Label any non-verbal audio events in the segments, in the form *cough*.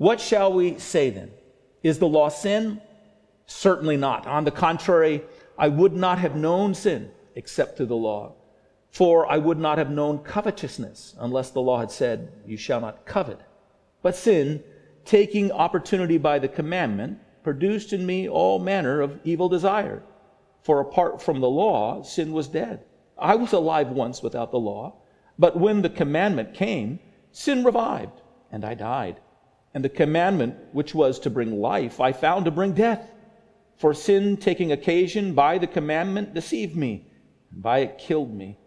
What shall we say then? Is the law sin? Certainly not. On the contrary, I would not have known sin except through the law. For I would not have known covetousness unless the law had said, You shall not covet. But sin, taking opportunity by the commandment, produced in me all manner of evil desire. For apart from the law, sin was dead. I was alive once without the law, but when the commandment came, sin revived, and I died. And the commandment which was to bring life, I found to bring death. For sin, taking occasion by the commandment, deceived me, and by it killed me.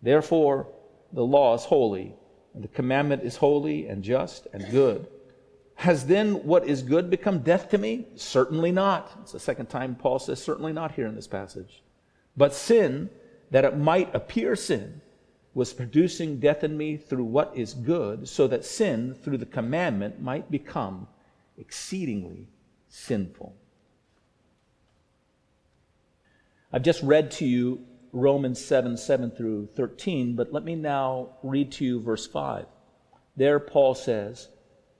Therefore, the law is holy, and the commandment is holy and just and good. Has then what is good become death to me? Certainly not. It's the second time Paul says, certainly not here in this passage. But sin, that it might appear sin, was producing death in me through what is good, so that sin, through the commandment, might become exceedingly sinful. I've just read to you Romans 7 7 through 13, but let me now read to you verse 5. There, Paul says,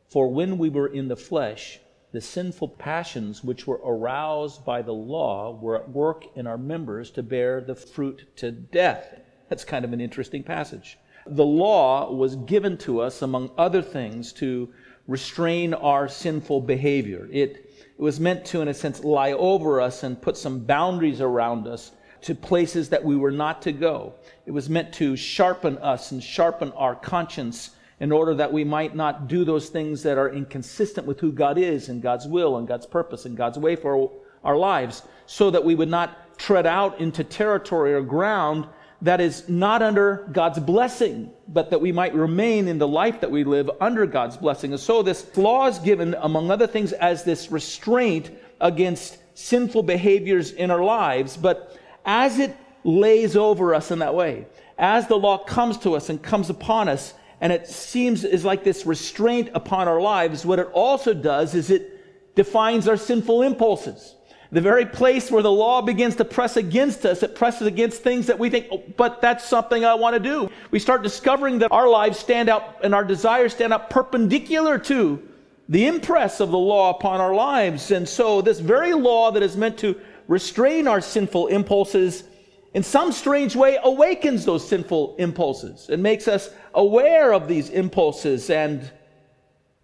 For when we were in the flesh, the sinful passions which were aroused by the law were at work in our members to bear the fruit to death. That's kind of an interesting passage. The law was given to us, among other things, to restrain our sinful behavior. It, it was meant to, in a sense, lie over us and put some boundaries around us to places that we were not to go. It was meant to sharpen us and sharpen our conscience in order that we might not do those things that are inconsistent with who God is and God's will and God's purpose and God's way for our lives, so that we would not tread out into territory or ground that is not under God's blessing, but that we might remain in the life that we live under God's blessing. And so this law is given, among other things, as this restraint against sinful behaviors in our lives. But as it lays over us in that way, as the law comes to us and comes upon us, and it seems is like this restraint upon our lives, what it also does is it defines our sinful impulses. The very place where the law begins to press against us, it presses against things that we think, oh, but that's something I want to do. We start discovering that our lives stand out and our desires stand out perpendicular to the impress of the law upon our lives. And so, this very law that is meant to restrain our sinful impulses in some strange way awakens those sinful impulses and makes us aware of these impulses. And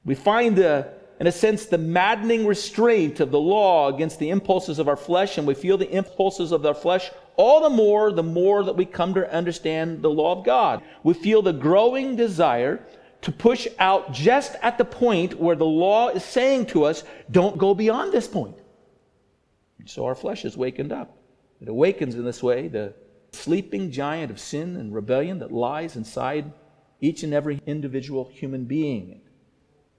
we find the in a sense, the maddening restraint of the law against the impulses of our flesh, and we feel the impulses of our flesh all the more the more that we come to understand the law of God. We feel the growing desire to push out just at the point where the law is saying to us, don't go beyond this point. So our flesh is wakened up. It awakens in this way the sleeping giant of sin and rebellion that lies inside each and every individual human being.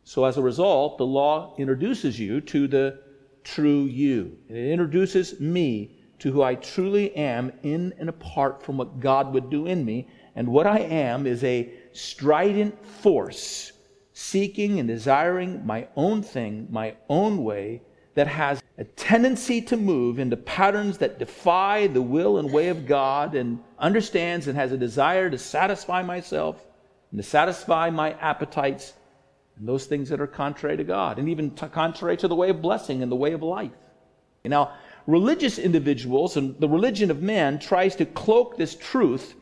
So, as a result, the law introduces you to the true you. It introduces me to who I truly am in and apart from what God would do in me. And what I am is a strident force seeking and desiring my own thing, my own way, that has a tendency to move into patterns that defy the will and way of God and understands and has a desire to satisfy myself and to satisfy my appetites and those things that are contrary to God, and even t- contrary to the way of blessing and the way of life. Now, religious individuals and the religion of man tries to cloak this truth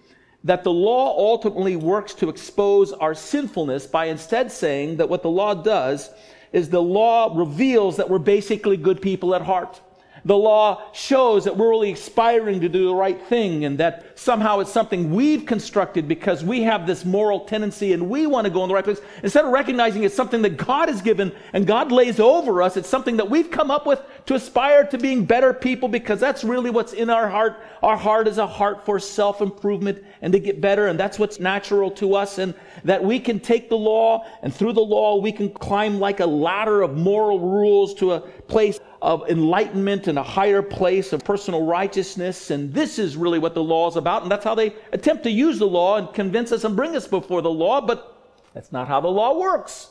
that the law ultimately works to expose our sinfulness by instead saying that what the law does is the law reveals that we're basically good people at heart. The law shows that we're really aspiring to do the right thing and that somehow it's something we've constructed because we have this moral tendency and we want to go in the right place. Instead of recognizing it's something that God has given and God lays over us, it's something that we've come up with to aspire to being better people because that's really what's in our heart. Our heart is a heart for self improvement and to get better, and that's what's natural to us. And that we can take the law and through the law we can climb like a ladder of moral rules to a place of enlightenment and a higher place of personal righteousness. And this is really what the law is about. And that's how they attempt to use the law and convince us and bring us before the law. But that's not how the law works.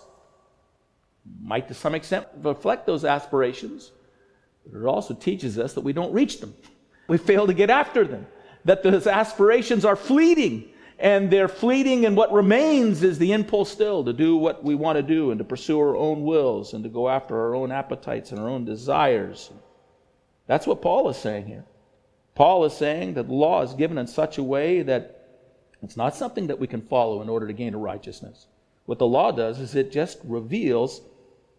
Might to some extent reflect those aspirations, but it also teaches us that we don't reach them. We fail to get after them, that those aspirations are fleeting and they're fleeting, and what remains is the impulse still to do what we want to do and to pursue our own wills and to go after our own appetites and our own desires. That's what Paul is saying here. Paul is saying that the law is given in such a way that it's not something that we can follow in order to gain a righteousness. What the law does is it just reveals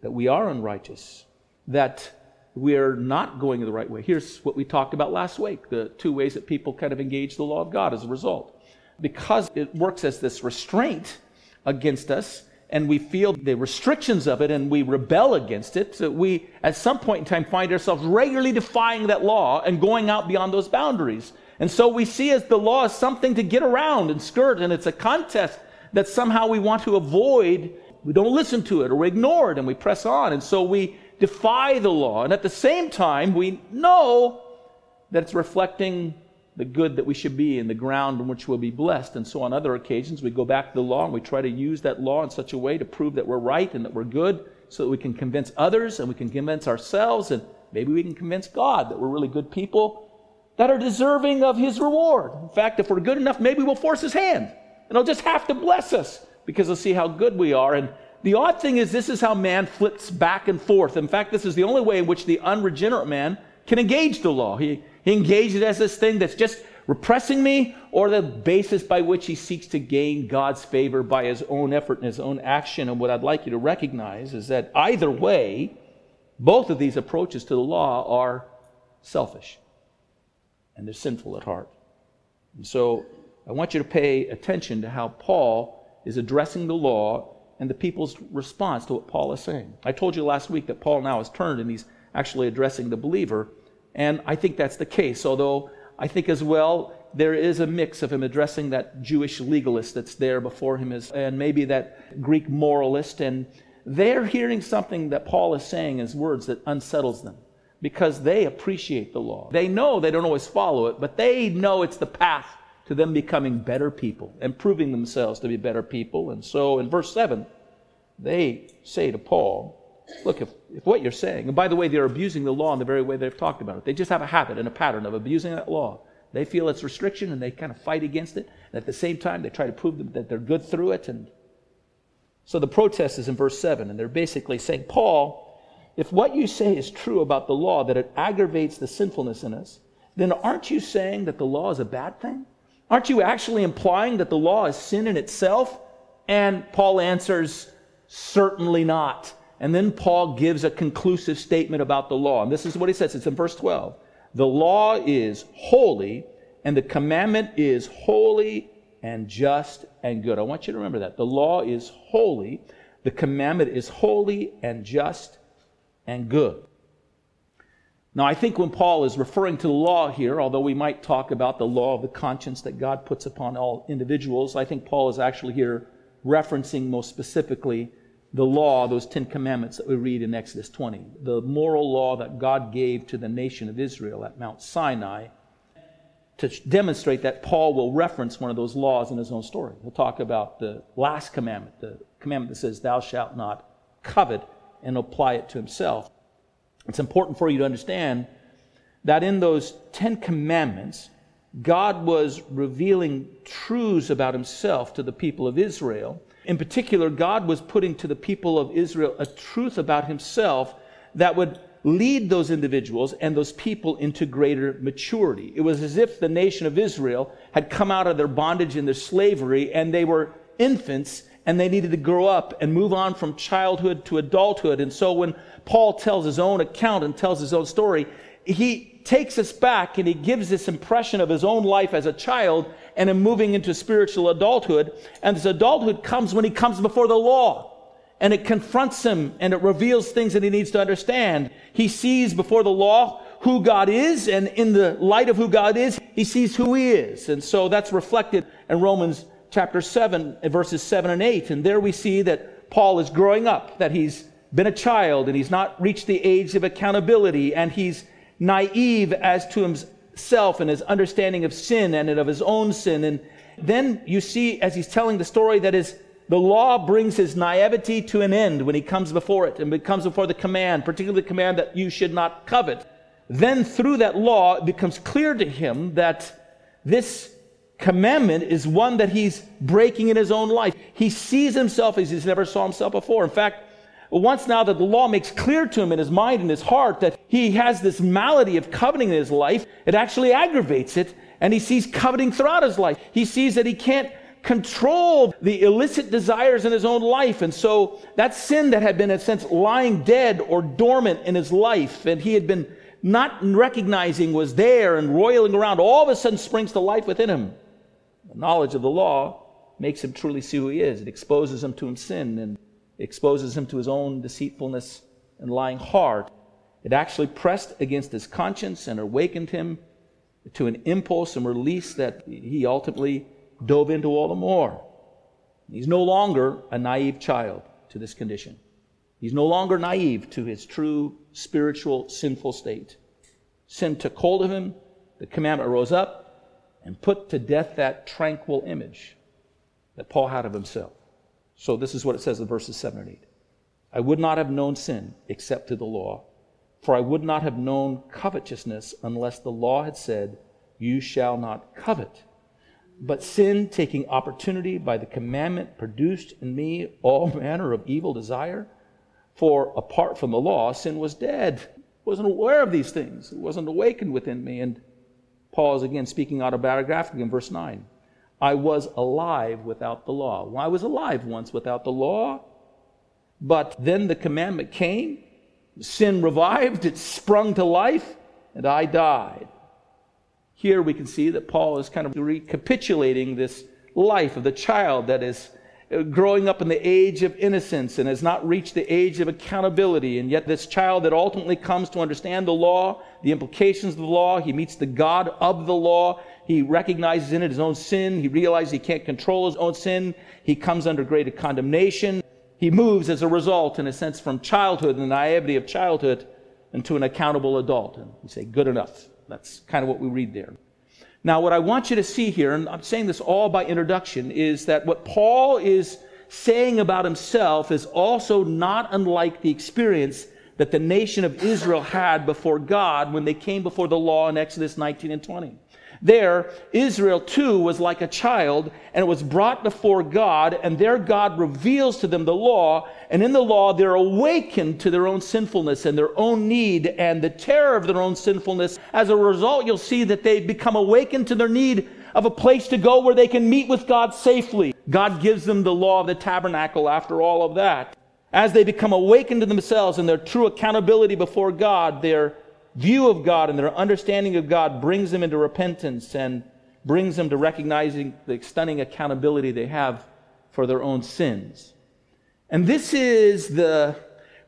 that we are unrighteous, that we're not going the right way. Here's what we talked about last week the two ways that people kind of engage the law of God as a result. Because it works as this restraint against us, and we feel the restrictions of it and we rebel against it, so we at some point in time find ourselves regularly defying that law and going out beyond those boundaries. And so we see as the law as something to get around and skirt, and it's a contest that somehow we want to avoid. We don't listen to it or we ignore it, and we press on. And so we defy the law. And at the same time, we know that it's reflecting the good that we should be and the ground in which we'll be blessed. And so on other occasions, we go back to the law and we try to use that law in such a way to prove that we're right and that we're good so that we can convince others and we can convince ourselves and maybe we can convince God that we're really good people that are deserving of His reward. In fact, if we're good enough, maybe we'll force His hand and He'll just have to bless us because He'll see how good we are. And the odd thing is, this is how man flips back and forth. In fact, this is the only way in which the unregenerate man can engage the law. He, he engages it as this thing that's just repressing me, or the basis by which he seeks to gain God's favor by his own effort and his own action. And what I'd like you to recognize is that either way, both of these approaches to the law are selfish and they're sinful at heart. And so I want you to pay attention to how Paul is addressing the law and the people's response to what Paul is saying. I told you last week that Paul now has turned and he's actually addressing the believer, and I think that's the case, although I think as well there is a mix of him addressing that Jewish legalist that's there before him and maybe that Greek moralist, and they're hearing something that Paul is saying as words that unsettles them because they appreciate the law. They know they don't always follow it, but they know it's the path to them becoming better people and proving themselves to be better people. And so in verse 7, they say to Paul, Look, if, if what you're saying, and by the way, they're abusing the law in the very way they've talked about it. They just have a habit and a pattern of abusing that law. They feel it's restriction and they kind of fight against it. And at the same time, they try to prove that they're good through it. And so the protest is in verse 7, and they're basically saying, Paul, if what you say is true about the law, that it aggravates the sinfulness in us, then aren't you saying that the law is a bad thing? Aren't you actually implying that the law is sin in itself? And Paul answers, Certainly not. And then Paul gives a conclusive statement about the law. And this is what he says it's in verse 12. The law is holy, and the commandment is holy and just and good. I want you to remember that. The law is holy, the commandment is holy and just and good. Now, I think when Paul is referring to the law here, although we might talk about the law of the conscience that God puts upon all individuals, I think Paul is actually here referencing most specifically the law, those Ten Commandments that we read in Exodus 20, the moral law that God gave to the nation of Israel at Mount Sinai to demonstrate that Paul will reference one of those laws in his own story. He'll talk about the last commandment, the commandment that says, Thou shalt not covet, and apply it to himself. It's important for you to understand that in those Ten Commandments, God was revealing truths about himself to the people of Israel. In particular, God was putting to the people of Israel a truth about himself that would lead those individuals and those people into greater maturity. It was as if the nation of Israel had come out of their bondage and their slavery and they were infants and they needed to grow up and move on from childhood to adulthood. And so when Paul tells his own account and tells his own story, he takes us back and he gives this impression of his own life as a child and him moving into spiritual adulthood. And this adulthood comes when he comes before the law. And it confronts him and it reveals things that he needs to understand. He sees before the law who God is, and in the light of who God is, he sees who he is. And so that's reflected in Romans chapter 7, verses 7 and 8. And there we see that Paul is growing up, that he's been a child and he's not reached the age of accountability and he's naive as to himself and his understanding of sin and of his own sin. And then you see, as he's telling the story, that is the law brings his naivety to an end when he comes before it and comes before the command, particularly the command that you should not covet. Then through that law, it becomes clear to him that this commandment is one that he's breaking in his own life. He sees himself as he's never saw himself before. In fact, once now that the law makes clear to him in his mind and his heart that he has this malady of coveting in his life, it actually aggravates it, and he sees coveting throughout his life. He sees that he can't control the illicit desires in his own life. And so that sin that had been, in a sense, lying dead or dormant in his life, and he had been not recognizing was there and roiling around, all of a sudden springs to life within him. The knowledge of the law makes him truly see who he is. It exposes him to his sin and exposes him to his own deceitfulness and lying heart. It actually pressed against his conscience and awakened him to an impulse and release that he ultimately dove into all the more. He's no longer a naive child to this condition. He's no longer naive to his true spiritual sinful state. Sin took hold of him, the commandment rose up and put to death that tranquil image that Paul had of himself. So this is what it says in verses 7 and 8. I would not have known sin except through the law, for I would not have known covetousness unless the law had said, You shall not covet. But sin, taking opportunity by the commandment, produced in me all *laughs* manner of evil desire. For apart from the law, sin was dead. I wasn't aware of these things. It wasn't awakened within me. And Paul is again speaking autobiographically in verse 9. I was alive without the law. Well, I was alive once without the law, but then the commandment came, sin revived, it sprung to life, and I died. Here we can see that Paul is kind of recapitulating this life of the child that is uh, growing up in the age of innocence and has not reached the age of accountability. And yet, this child that ultimately comes to understand the law, the implications of the law, he meets the God of the law. He recognizes in it his own sin. He realizes he can't control his own sin. He comes under greater condemnation. He moves as a result, in a sense, from childhood and the naivety of childhood into an accountable adult. And you say, good enough. That's kind of what we read there. Now, what I want you to see here, and I'm saying this all by introduction, is that what Paul is saying about himself is also not unlike the experience that the nation of Israel had before God when they came before the law in Exodus 19 and 20. There, Israel too was like a child, and it was brought before God, and there God reveals to them the law, and in the law they're awakened to their own sinfulness and their own need and the terror of their own sinfulness. As a result, you'll see that they become awakened to their need of a place to go where they can meet with God safely. God gives them the law of the tabernacle after all of that. As they become awakened to themselves and their true accountability before God, they're view of God and their understanding of God brings them into repentance and brings them to recognizing the stunning accountability they have for their own sins. And this is the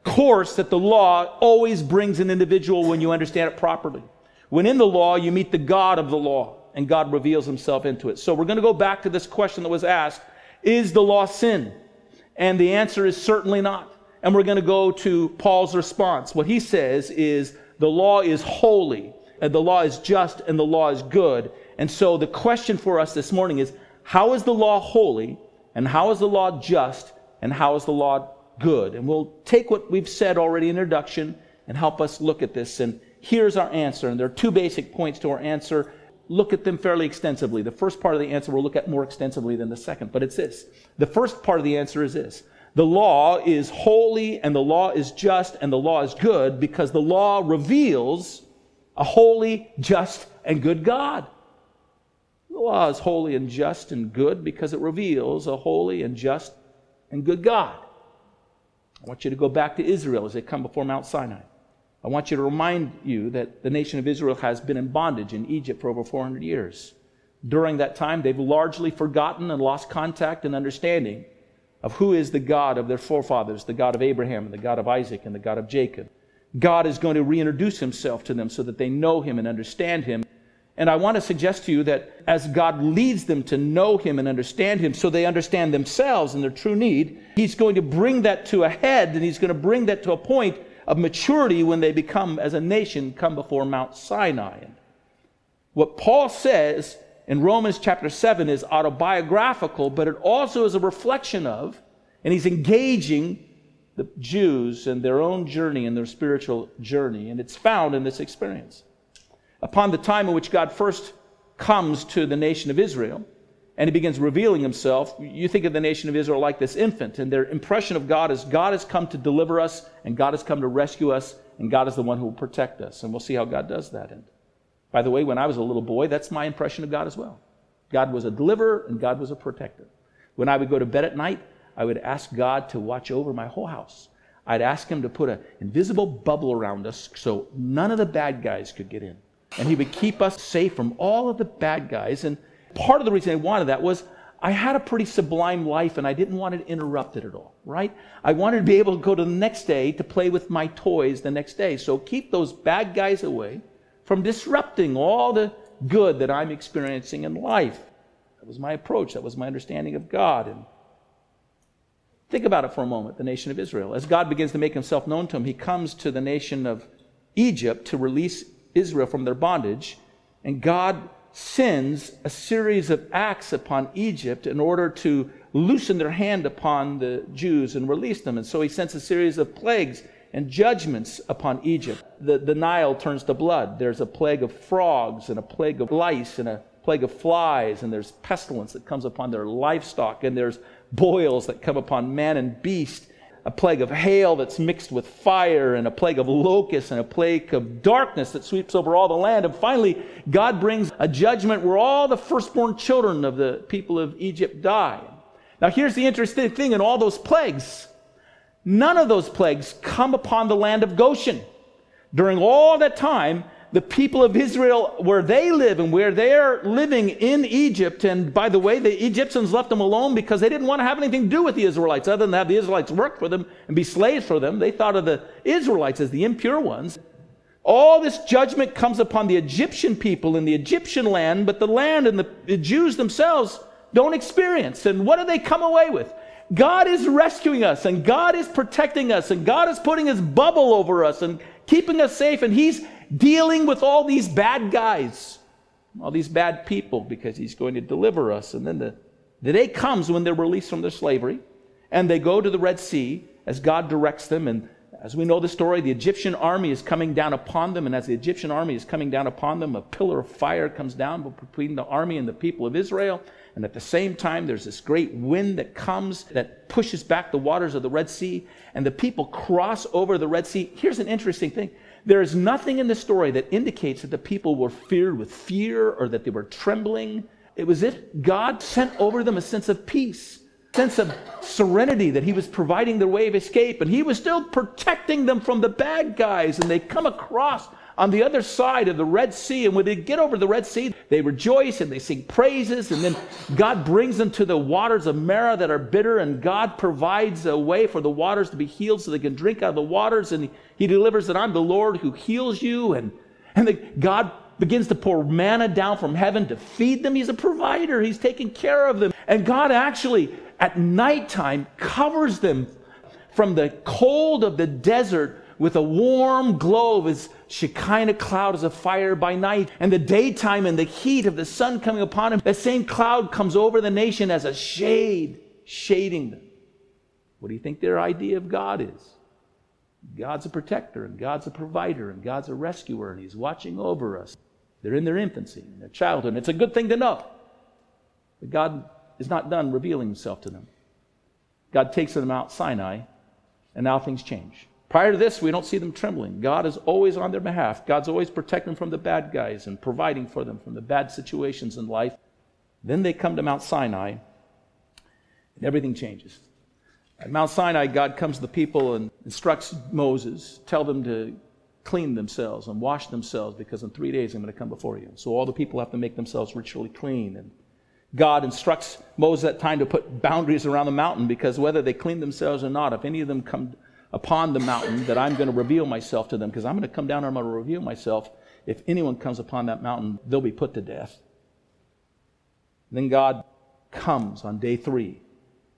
course that the law always brings an individual when you understand it properly. When in the law, you meet the God of the law, and God reveals himself into it. So we're going to go back to this question that was asked Is the law sin? And the answer is certainly not. And we're going to go to Paul's response. What he says is the law is holy, and the law is just, and the law is good. And so the question for us this morning is how is the law holy, and how is the law just, and how is the law good? And we'll take what we've said already in introduction and help us look at this. And here's our answer. And there are two basic points to our answer. Look at them fairly extensively. The first part of the answer we'll look at more extensively than the second, but it's this. The first part of the answer is this the law is holy and the law is just and the law is good because the law reveals a holy, just, and good God. The law is holy and just and good because it reveals a holy and just and good God. I want you to go back to Israel as they come before Mount Sinai. I want you to remind you that the nation of Israel has been in bondage in Egypt for over 400 years. During that time, they've largely forgotten and lost contact and understanding of who is the God of their forefathers, the God of Abraham, and the God of Isaac, and the God of Jacob. God is going to reintroduce himself to them so that they know him and understand him. And I want to suggest to you that as God leads them to know him and understand him so they understand themselves and their true need, he's going to bring that to a head and he's going to bring that to a point of maturity when they become, as a nation, come before Mount Sinai. What Paul says in Romans chapter 7 is autobiographical, but it also is a reflection of, and he's engaging the Jews and their own journey and their spiritual journey, and it's found in this experience. Upon the time in which God first comes to the nation of Israel and he begins revealing himself, you think of the nation of Israel like this infant, and their impression of God is God has come to deliver us, and God has come to rescue us, and God is the one who will protect us. And we'll see how God does that. By the way, when I was a little boy, that's my impression of God as well. God was a deliverer, and God was a protector. When I would go to bed at night, I would ask God to watch over my whole house. I'd ask Him to put an invisible bubble around us so none of the bad guys could get in. And He would keep us safe from all of the bad guys. And part of the reason I wanted that was I had a pretty sublime life and I didn't want it interrupted at all, right? I wanted to be able to go to the next day to play with my toys the next day. So keep those bad guys away from disrupting all the good that I'm experiencing in life. That was my approach. That was my understanding of God. And think about it for a moment the nation of Israel. As God begins to make himself known to him, he comes to the nation of Egypt to release Israel from their bondage. And God sends a series of acts upon Egypt in order to loosen their hand upon the Jews and release them. And so he sends a series of plagues and judgments upon Egypt. The, the Nile turns to blood. There's a plague of frogs and a plague of lice and a plague of flies, and there's pestilence that comes upon their livestock, and there's boils that come upon man and beast a plague of hail that's mixed with fire, and a plague of locusts, and a plague of darkness that sweeps over all the land. And finally, God brings a judgment where all the firstborn children of the people of Egypt die. Now, here's the interesting thing in all those plagues none of those plagues come upon the land of Goshen. During all that time, the people of Israel, where they live and where they're living in Egypt. And by the way, the Egyptians left them alone because they didn't want to have anything to do with the Israelites other than have the Israelites work for them and be slaves for them. They thought of the Israelites as the impure ones. All this judgment comes upon the Egyptian people in the Egyptian land, but the land and the, Jews themselves don't experience. And what do they come away with? God is rescuing us and God is protecting us and God is putting his bubble over us and keeping us safe and he's dealing with all these bad guys, all these bad people, because he's going to deliver us. And then the, the day comes when they're released from their slavery, and they go to the Red Sea as God directs them. And as we know the story, the Egyptian army is coming down upon them. And as the Egyptian army is coming down upon them, a pillar of fire comes down between the army and the people of Israel. And at the same time, there's this great wind that comes that pushes back the waters of the Red Sea. And the people cross over the Red Sea. Here's an interesting thing there is nothing in the story that indicates that the people were feared with fear or that they were trembling. It was if God sent over them a sense of peace, sense of serenity that He was providing their way of escape, and He was still protecting them from the bad guys. And they come across on the other side of the Red Sea. And when they get over the Red Sea, they rejoice and they sing praises. And then God brings them to the waters of Marah that are bitter. And God provides a way for the waters to be healed so they can drink out of the waters. And He delivers that I'm the Lord who heals you. And, and the, God begins to pour manna down from heaven to feed them. He's a provider, He's taking care of them. And God actually, at nighttime, covers them from the cold of the desert with a warm glow of his Shekinah cloud as a fire by night, and the daytime and the heat of the sun coming upon him, that same cloud comes over the nation as a shade, shading them. What do you think their idea of God is? God's a protector, and God's a provider, and God's a rescuer, and He's watching over us. They're in their infancy, in their childhood, it's a good thing to know. But God is not done revealing Himself to them. God takes them out Sinai, and now things change. Prior to this, we don't see them trembling. God is always on their behalf. God's always protecting them from the bad guys and providing for them from the bad situations in life. Then they come to Mount Sinai, and everything changes. At Mount Sinai, God comes to the people and instructs Moses, tell them to clean themselves and wash themselves because in three days I'm going to come before you. So all the people have to make themselves ritually clean. And God instructs Moses at time to put boundaries around the mountain because whether they clean themselves or not, if any of them come upon the mountain that I'm going to reveal myself to them because I'm going to come down and I'm going to reveal myself. If anyone comes upon that mountain, they'll be put to death. Then God comes on day three,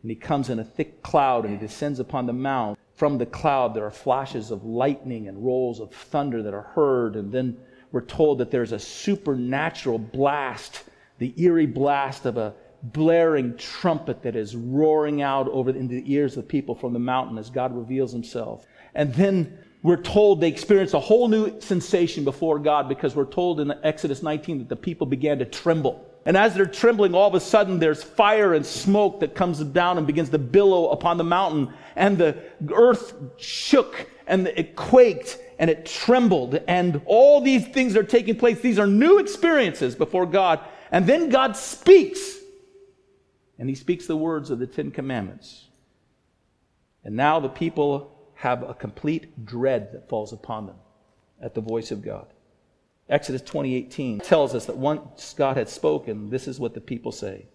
and he comes in a thick cloud and he descends upon the mount. From the cloud, there are flashes of lightning and rolls of thunder that are heard, and then we're told that there's a supernatural blast, the eerie blast of a blaring trumpet that is roaring out over into the ears of people from the mountain as God reveals himself. And then we're told they experienced a whole new sensation before God because we're told in Exodus 19 that the people began to tremble. And as they're trembling, all of a sudden there's fire and smoke that comes down and begins to billow upon the mountain. And the earth shook and it quaked and it trembled. And all these things are taking place. These are new experiences before God. And then God speaks. And he speaks the words of the Ten Commandments. And now the people have a complete dread that falls upon them at the voice of God. Exodus 20:18 tells us that once God had spoken, this is what the people say.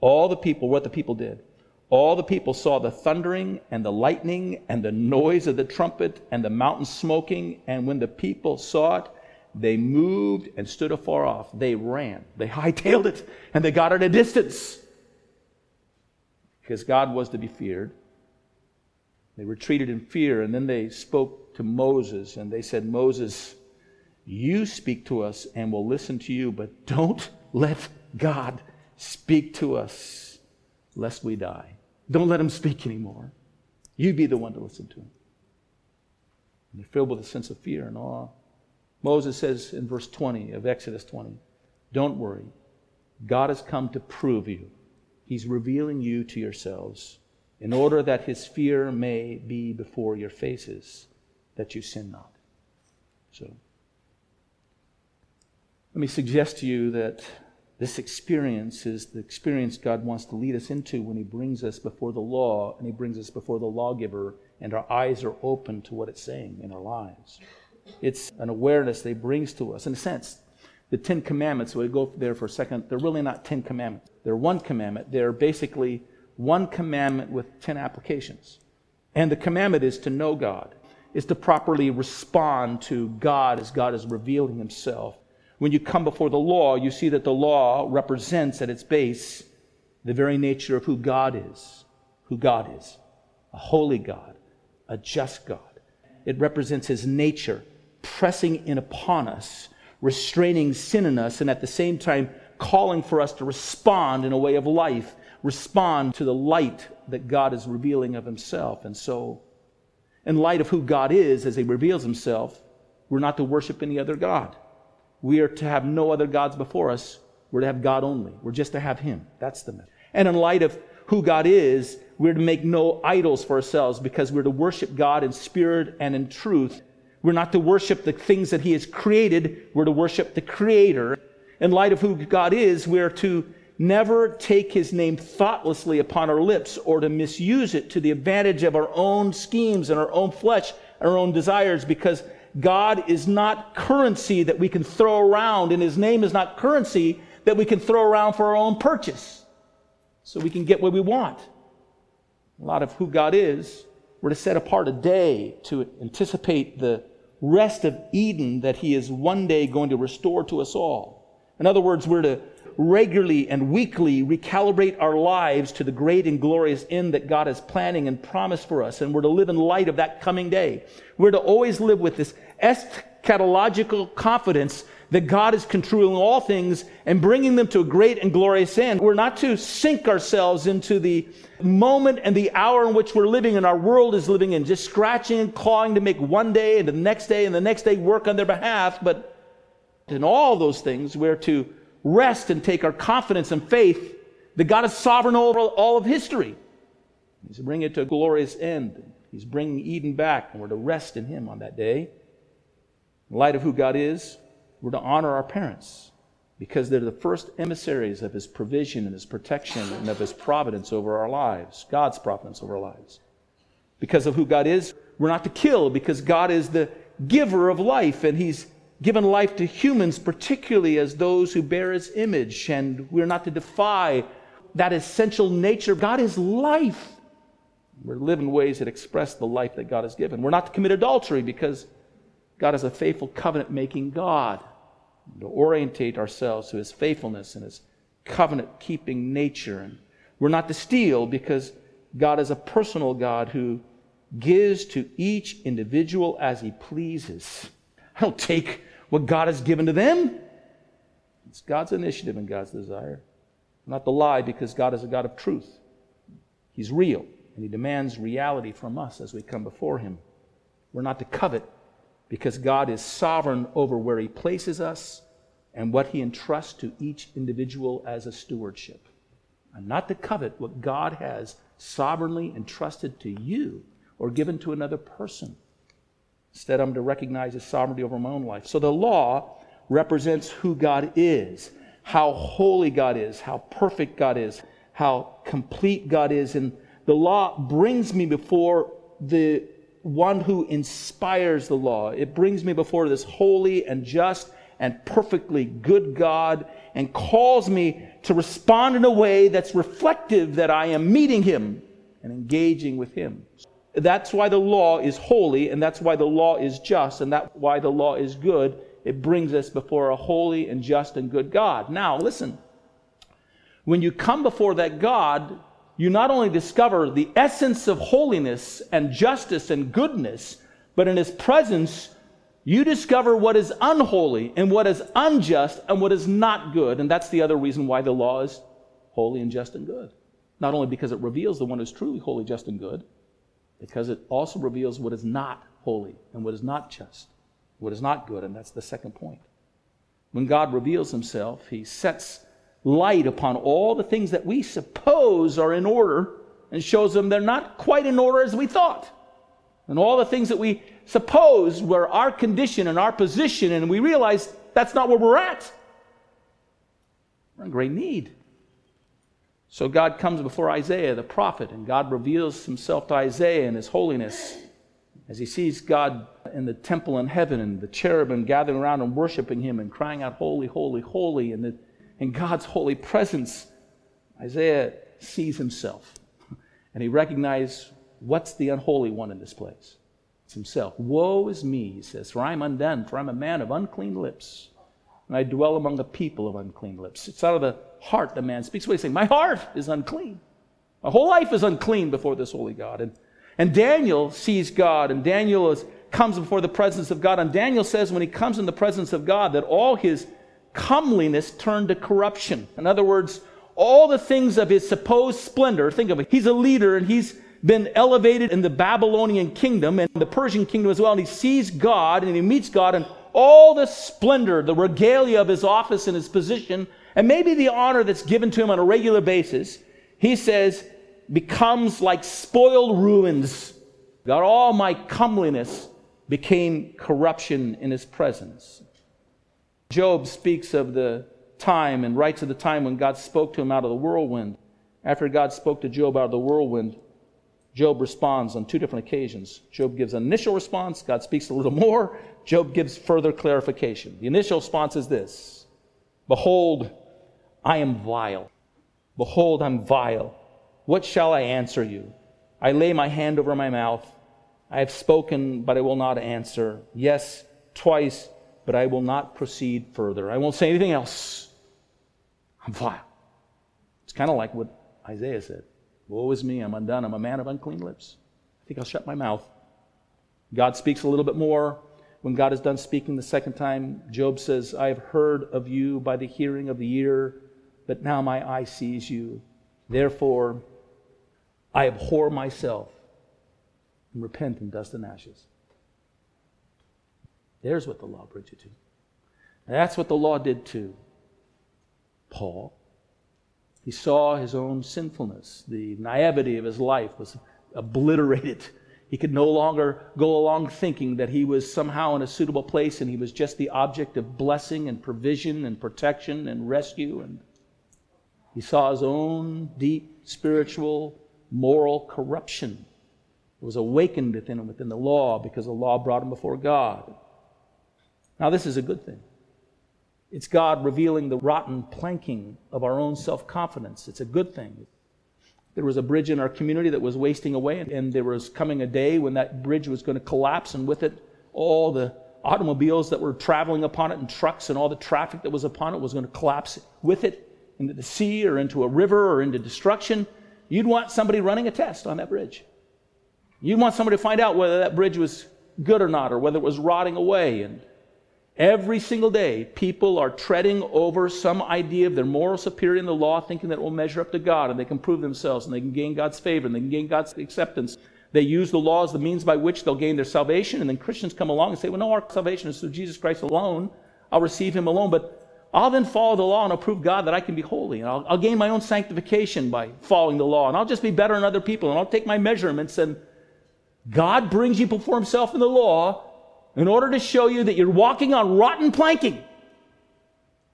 All the people, what the people did. All the people saw the thundering and the lightning and the noise of the trumpet and the mountain smoking, and when the people saw it, they moved and stood afar off. They ran. They *laughs* hightailed it and they got at a distance. Because God was to be feared they retreated in fear, and then they spoke to Moses, and they said, Moses, you speak to us, and we'll listen to you, but don't let God speak to us, lest we die. Don't let him speak anymore. You be the one to listen to him. And they're filled with a sense of fear and awe. Moses says in verse 20 of Exodus 20, Don't worry. God has come to prove you. He's revealing you to yourselves in order that his fear may be before your faces, that you sin not. So, let me suggest to you that this experience is the experience God wants to lead us into when He brings us before the law and He brings us before the lawgiver, and our eyes are open to what it's saying in our lives. It's an awareness that He brings to us. In a sense, the Ten Commandments, we go there for a second, they're really not Ten Commandments. They're one commandment. They're basically one commandment with 10 applications. And the commandment is to know God, is to properly respond to God as God is revealing himself. When you come before the law, you see that the law represents at its base the very nature of who God is, who God is a holy God, a just God. It represents his nature pressing in upon us, restraining sin in us, and at the same time calling for us to respond in a way of life respond to the light that God is revealing of himself. And so, in light of who God is as he reveals himself, we're not to worship any other God. We are to have no other gods before us. We're to have God only. We're just to have him. That's the message. And in light of who God is, we're to make no idols for ourselves because we're to worship God in spirit and in truth. We're not to worship the things that he has created. We're to worship the creator. In light of who God is, we're to never take his name thoughtlessly upon our lips or to misuse it to the advantage of our own schemes and our own flesh, our own desires, because God is not currency that we can throw around, and his name is not currency that we can throw around for our own purchase so we can get what we want. A lot of who God is, we're to set apart a day to anticipate the rest of Eden that he is one day going to restore to us all. In other words, we're to regularly and weekly recalibrate our lives to the great and glorious end that God is planning and promised for us. And we're to live in light of that coming day. We're to always live with this eschatological confidence that God is controlling all things and bringing them to a great and glorious end. We're not to sink ourselves into the moment and the hour in which we're living and our world is living in, just scratching and clawing to make one day and the next day and the next day work on their behalf. But in all those things, we're to rest and take our confidence and faith that God is sovereign over all of history. He's bringing it to a glorious end. He's bringing Eden back, and we're to rest in Him on that day. In light of who God is, we're to honor our parents because they're the first emissaries of His provision and His protection and of His providence over our lives, God's providence over our lives. Because of who God is, we're not to kill because God is the giver of life and He's given life to humans, particularly as those who bear his image, and we're not to defy that essential nature. God is life. We're to live in ways that express the life that God has given. We're not to commit adultery because God is a faithful covenant making God. To orientate ourselves to his faithfulness and his covenant keeping nature. And we're not to steal because God is a personal God who gives to each individual as he pleases. I don't take what God has given to them. It's God's initiative and God's desire. Not to lie because God is a God of truth. He's real and He demands reality from us as we come before Him. We're not to covet because God is sovereign over where He places us and what He entrusts to each individual as a stewardship. I'm not to covet what God has sovereignly entrusted to you or given to another person. Instead, I'm to recognize His sovereignty over my own life. So the law represents who God is, how holy God is, how perfect God is, how complete God is. And the law brings me before the one who inspires the law. It brings me before this holy and just and perfectly good God and calls me to respond in a way that's reflective that I am meeting Him and engaging with Him. That's why the law is holy, and that's why the law is just, and that's why the law is good. It brings us before a holy and just and good God. Now, listen. When you come before that God, you not only discover the essence of holiness and justice and goodness, but in His presence, you discover what is unholy and what is unjust and what is not good. And that's the other reason why the law is holy and just and good. Not only because it reveals the one who's truly holy, just, and good, because it also reveals what is not holy and what is not just, what is not good. And that's the second point. When God reveals himself, he sets light upon all the things that we suppose are in order and shows them they're not quite in order as we thought. And all the things that we suppose were our condition and our position, and we realize that's not where we're at. We're in great need. So God comes before Isaiah, the prophet, and God reveals himself to Isaiah in his holiness. As he sees God in the temple in heaven and the cherubim gathering around and worshiping him and crying out, Holy, holy, holy, and the, in God's holy presence, Isaiah sees himself. And he recognizes what's the unholy one in this place? It's himself. Woe is me, he says, for I'm undone, for I'm a man of unclean lips, and I dwell among a people of unclean lips. It's out of the heart the man speaks. What he's saying, my heart is unclean. My whole life is unclean before this holy God. And, and Daniel sees God, and Daniel is, comes before the presence of God. And Daniel says when he comes in the presence of God that all his comeliness turned to corruption. In other words, all the things of his supposed splendor, think of it, he's a leader and he's been elevated in the Babylonian kingdom and the Persian kingdom as well. And he sees God and he meets God and all the splendor, the regalia of his office and his position, and maybe the honor that's given to him on a regular basis, he says, becomes like spoiled ruins. God, all my comeliness became corruption in his presence. Job speaks of the time and writes of the time when God spoke to him out of the whirlwind. After God spoke to Job out of the whirlwind, Job responds on two different occasions. Job gives an initial response, God speaks a little *laughs* more. Job gives further clarification. The initial response is this Behold, I am vile. Behold, I'm vile. What shall I answer you? I lay my hand over my mouth. I have spoken, but I will not answer. Yes, twice, but I will not proceed further. I won't say anything else. I'm vile. It's kind of like what Isaiah said. Woe is me, I'm undone, I'm a man of unclean lips. I think I'll shut my mouth. God speaks a little bit more. When God is done speaking the second time, Job says, I have heard of you by the hearing of the ear, but now my eye sees you. Therefore, I abhor myself and repent in dust and ashes. There's what the law brings you to. And that's what the law did to Paul. He saw his own sinfulness. The naivety of his life was obliterated. He could no longer go along thinking that he was somehow in a suitable place and he was just the object of blessing and provision and protection and rescue. And he saw his own deep spiritual, moral corruption. It was awakened within him within the law because the law brought him before God. Now, this is a good thing. It's God revealing the rotten planking of our own self confidence. It's a good thing. There was a bridge in our community that was wasting away, and there was coming a day when that bridge was going to collapse, and with it, all the automobiles that were traveling upon it, and trucks, and all the traffic that was upon it was going to collapse with it into the sea or into a river or into destruction. You'd want somebody running a test on that bridge. You'd want somebody to find out whether that bridge was good or not, or whether it was rotting away. And Every single day, people are treading over some idea of their moral superiority in the law, thinking that it will measure up to God and they can prove themselves and they can gain God's favor and they can gain God's acceptance. They use the law as the means by which they'll gain their salvation. And then Christians come along and say, well, no, our salvation is through Jesus Christ alone. I'll receive him alone. But I'll then follow the law and I'll prove God that I can be holy. And I'll, I'll gain my own sanctification by following the law. And I'll just be better than other people. And I'll take my measurements. And God brings you before himself in the law in order to show you that you're walking on rotten planking.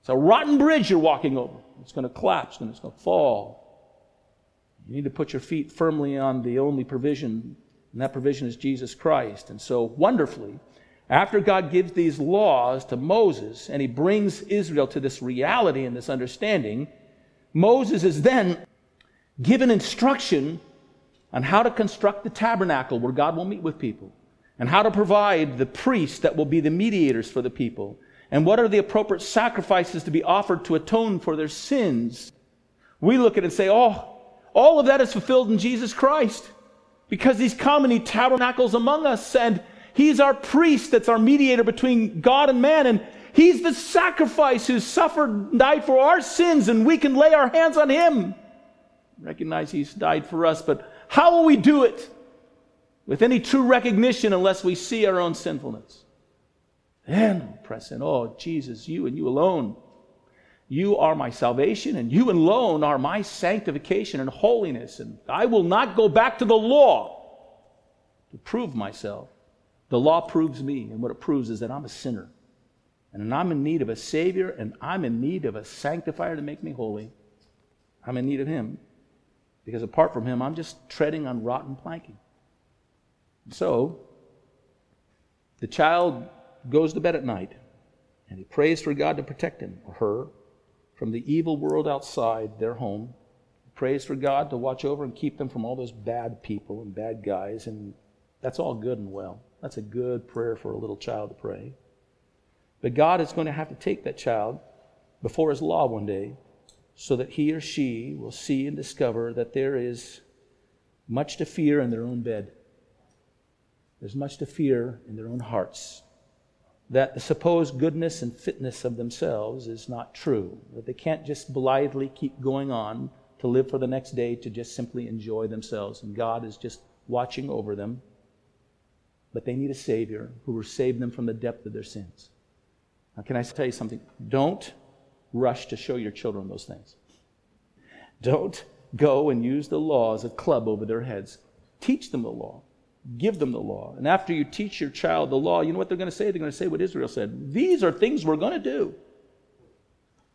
It's a rotten bridge you're walking over. It's going to collapse and it's going to fall. You need to put your feet firmly on the only provision, and that provision is Jesus Christ. And so, wonderfully, after God gives these laws to Moses and he brings Israel to this reality and this understanding, Moses is then given instruction on how to construct the tabernacle where God will meet with people, and how to provide the priests that will be the mediators for the people, and what are the appropriate sacrifices to be offered to atone for their sins. We look at it and say, oh, all of that is fulfilled in Jesus Christ because he's come and he tabernacles among us and he's our priest that's our mediator between God and man and he's the sacrifice who suffered and died for our sins and we can lay our hands on him. Recognize he's died for us but how will we do it with any true recognition unless we see our own sinfulness then we press in oh jesus you and you alone you are my salvation, and you alone are my sanctification and holiness. And I will not go back to the law to prove myself. The law proves me, and what it proves is that I'm a sinner. And I'm in need of a Savior, and I'm in need of a sanctifier to make me holy. I'm in need of Him. Because apart from Him, I'm just treading on rotten planking. So, the child goes to bed at night, and he prays for God to protect him or her from the evil world outside their home, He prays for God to watch over and keep them from all those bad people and bad guys, and that's all good and well. That's a good prayer for a little child to pray. But God is going to have to take that child before His law one day so that he or she will see and discover that there is much to fear in their own bed. There's much to fear in their own hearts that the supposed goodness and fitness of themselves is not true, that they can't just blithely keep going on to live for the next day to just simply enjoy themselves, and God is just watching over them. But they need a Savior who will save them from the depth of their sins. Now, can I tell you something? Don't rush to show your children those things. Don't go and use the law as a club over their heads. Teach them the law. Give them the law. And after you teach your child the law, you know what they're going to say? They're going to say what Israel said. These are things we're going to do.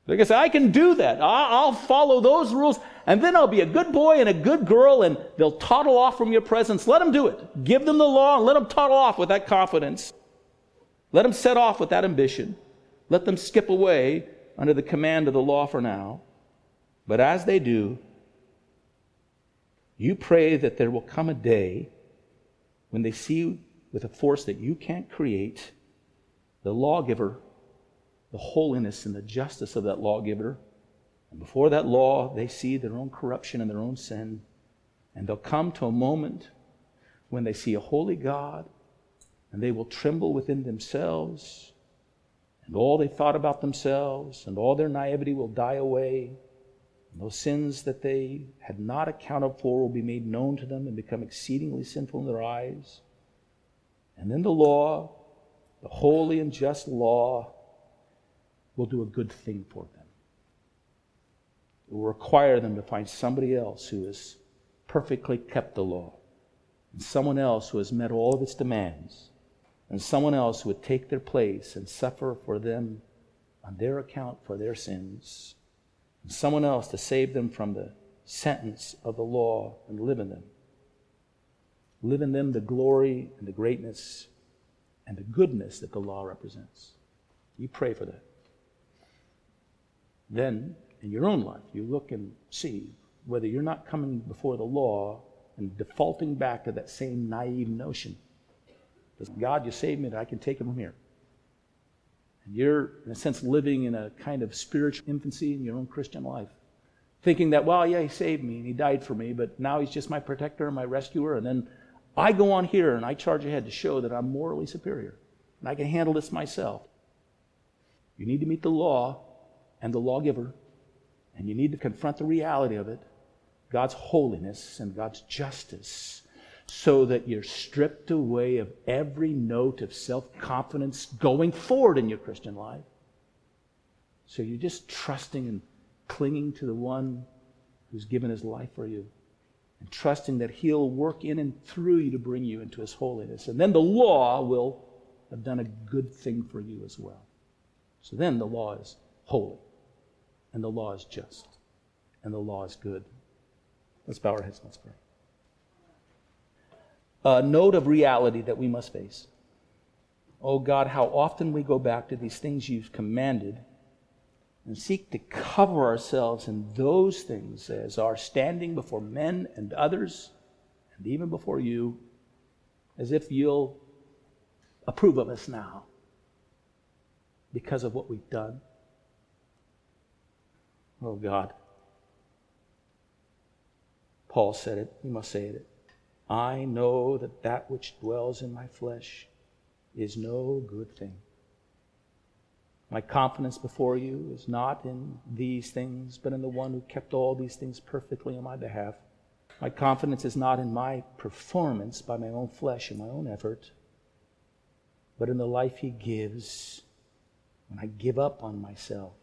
They're going to say, I can do that. I'll follow those rules, and then I'll be a good boy and a good girl, and they'll toddle off from your presence. Let them do it. Give them the law and let them toddle off with that confidence. Let them set off with that ambition. Let them skip away under the command of the law for now. But as they do, you pray that there will come a day when they see with a force that you can't create the lawgiver, the holiness and the justice of that lawgiver, and before that law, they see their own corruption and their own sin, and they'll come to a moment when they see a holy God, and they will tremble within themselves, and all they thought about themselves and all their naivety will die away. And those sins that they had not accounted for will be made known to them and become exceedingly sinful in their eyes. And then the law, the holy and just law, will do a good thing for them. It will require them to find somebody else who has perfectly kept the law, and someone else who has met all of its demands, and someone else who would take their place and suffer for them on their account for their sins someone else to save them from the sentence of the law and live in them. Live in them the glory and the greatness and the goodness that the law represents. You pray for that. Then, in your own life, you look and see whether you're not coming before the law and defaulting back to that same naive notion. Does God, you saved me, that I can take him from here. You're, in a sense, living in a kind of spiritual infancy in your own Christian life. Thinking that, well, yeah, he saved me and he died for me, but now he's just my protector and my rescuer. And then I go on here and I charge ahead to show that I'm morally superior and I can handle this myself. You need to meet the law and the lawgiver, and you need to confront the reality of it God's holiness and God's justice so that you're stripped away of every note of self confidence going forward in your Christian life. So you're just trusting and clinging to the one who's given his life for you and trusting that he'll work in and through you to bring you into his holiness. And then the law will have done a good thing for you as well. So then the law is holy, and the law is just, and the law is good. Let's bow our heads, let's pray. A note of reality that we must face. Oh God, how often we go back to these things you've commanded and seek to cover ourselves in those things as our standing before men and others, and even before you, as if you'll approve of us now because of what we've done. Oh God. Paul said it, we must say it. I know that that which dwells in my flesh is no good thing. My confidence before you is not in these things, but in the one who kept all these things perfectly on my behalf. My confidence is not in my performance by my own flesh and my own effort, but in the life he gives when I give up on myself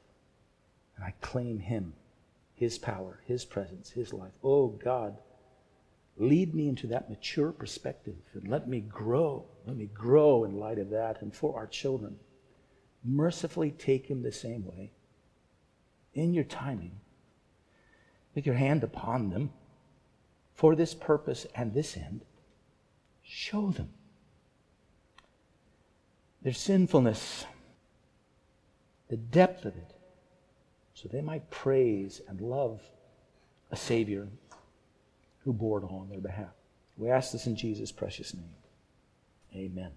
and I claim him, his power, his presence, his life. Oh God, lead me into that mature perspective and let me grow. Let me grow in light of that and for our children mercifully take him the same way. In your timing, with your hand upon them for this purpose and this end. Show them their sinfulness, the depth of it, so they might praise and love a Savior who bore it all on their behalf. We ask this in Jesus' precious name. Amen.